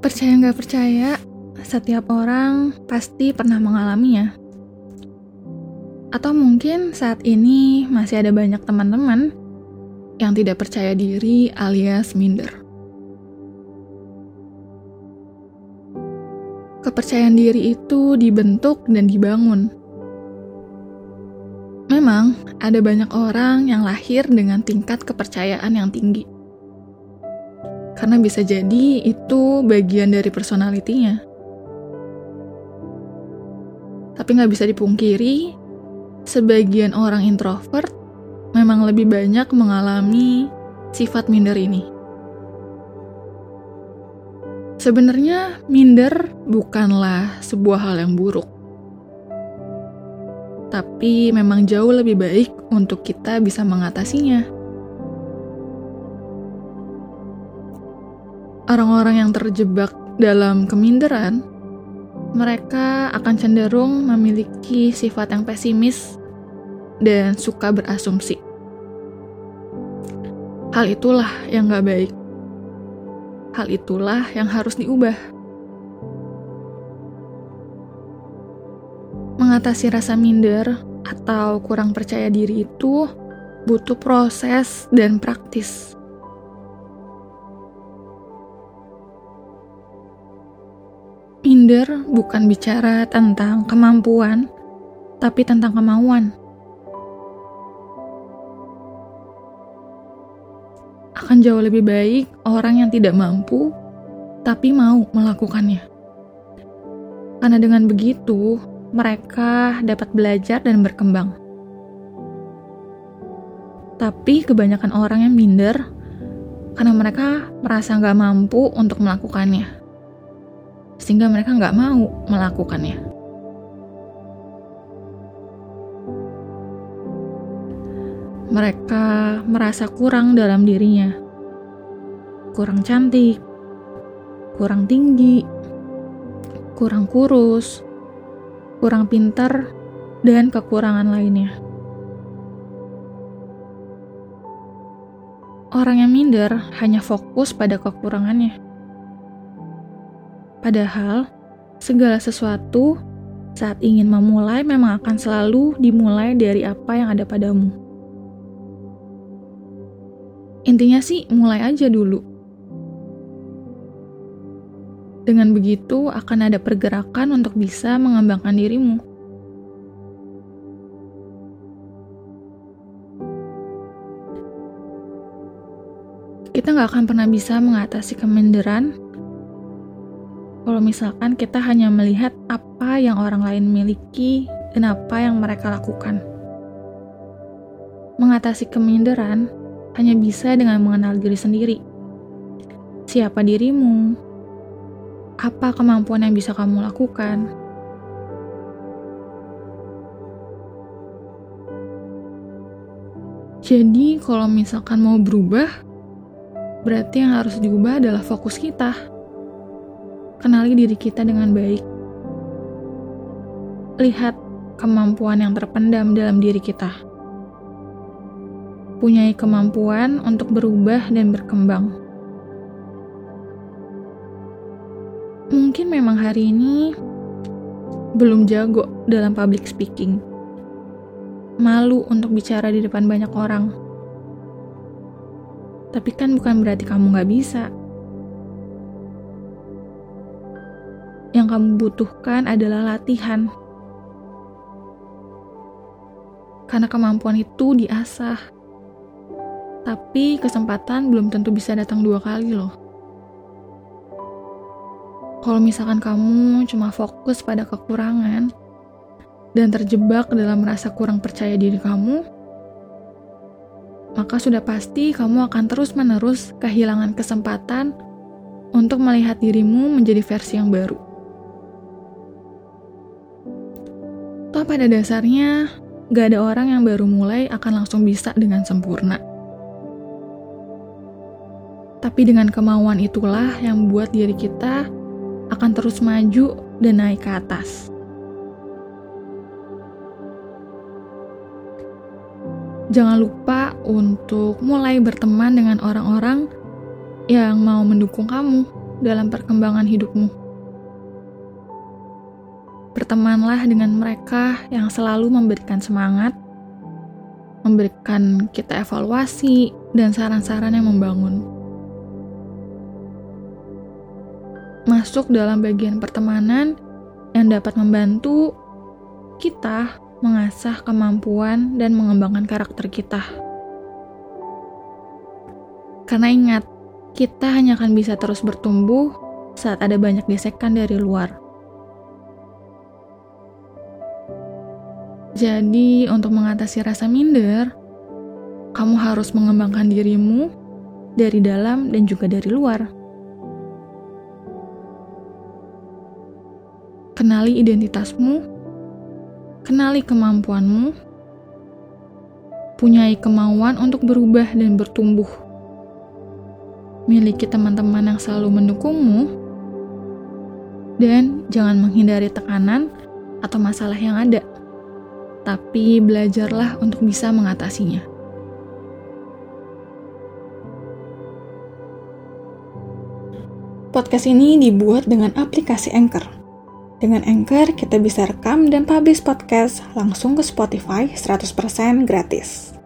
Percaya nggak percaya, setiap orang pasti pernah mengalaminya. Atau mungkin saat ini masih ada banyak teman-teman yang tidak percaya diri alias minder. Kepercayaan diri itu dibentuk dan dibangun. Memang ada banyak orang yang lahir dengan tingkat kepercayaan yang tinggi. Karena bisa jadi itu bagian dari personalitinya. Tapi nggak bisa dipungkiri, sebagian orang introvert memang lebih banyak mengalami sifat minder ini. Sebenarnya, minder bukanlah sebuah hal yang buruk, tapi memang jauh lebih baik untuk kita bisa mengatasinya. Orang-orang yang terjebak dalam keminderan, mereka akan cenderung memiliki sifat yang pesimis dan suka berasumsi. Hal itulah yang gak baik. Hal itulah yang harus diubah. Mengatasi rasa minder atau kurang percaya diri itu butuh proses dan praktis. Minder bukan bicara tentang kemampuan, tapi tentang kemauan. akan jauh lebih baik orang yang tidak mampu tapi mau melakukannya. Karena dengan begitu, mereka dapat belajar dan berkembang. Tapi kebanyakan orang yang minder karena mereka merasa nggak mampu untuk melakukannya. Sehingga mereka nggak mau melakukannya. mereka merasa kurang dalam dirinya. Kurang cantik, kurang tinggi, kurang kurus, kurang pintar, dan kekurangan lainnya. Orang yang minder hanya fokus pada kekurangannya. Padahal, segala sesuatu saat ingin memulai memang akan selalu dimulai dari apa yang ada padamu. Intinya sih mulai aja dulu. Dengan begitu akan ada pergerakan untuk bisa mengembangkan dirimu. Kita nggak akan pernah bisa mengatasi keminderan kalau misalkan kita hanya melihat apa yang orang lain miliki dan apa yang mereka lakukan. Mengatasi keminderan hanya bisa dengan mengenal diri sendiri. Siapa dirimu? Apa kemampuan yang bisa kamu lakukan? Jadi, kalau misalkan mau berubah, berarti yang harus diubah adalah fokus kita. Kenali diri kita dengan baik. Lihat kemampuan yang terpendam dalam diri kita punya kemampuan untuk berubah dan berkembang. Mungkin memang hari ini belum jago dalam public speaking. Malu untuk bicara di depan banyak orang. Tapi kan bukan berarti kamu gak bisa. Yang kamu butuhkan adalah latihan. Karena kemampuan itu diasah tapi kesempatan belum tentu bisa datang dua kali loh. Kalau misalkan kamu cuma fokus pada kekurangan dan terjebak dalam rasa kurang percaya diri kamu, maka sudah pasti kamu akan terus-menerus kehilangan kesempatan untuk melihat dirimu menjadi versi yang baru. Toh pada dasarnya, gak ada orang yang baru mulai akan langsung bisa dengan sempurna. Tapi dengan kemauan itulah yang membuat diri kita akan terus maju dan naik ke atas. Jangan lupa untuk mulai berteman dengan orang-orang yang mau mendukung kamu. dalam perkembangan hidupmu. Bertemanlah dengan mereka yang selalu memberikan semangat, memberikan kita evaluasi, dan saran-saran yang membangun. Masuk dalam bagian pertemanan yang dapat membantu kita mengasah kemampuan dan mengembangkan karakter kita. Karena ingat, kita hanya akan bisa terus bertumbuh saat ada banyak gesekan dari luar. Jadi, untuk mengatasi rasa minder, kamu harus mengembangkan dirimu dari dalam dan juga dari luar. Kenali identitasmu, kenali kemampuanmu, punyai kemauan untuk berubah dan bertumbuh miliki teman-teman yang selalu mendukungmu, dan jangan menghindari tekanan atau masalah yang ada, tapi belajarlah untuk bisa mengatasinya. Podcast ini dibuat dengan aplikasi Anchor. Dengan Anchor, kita bisa rekam dan publish podcast langsung ke Spotify 100% gratis.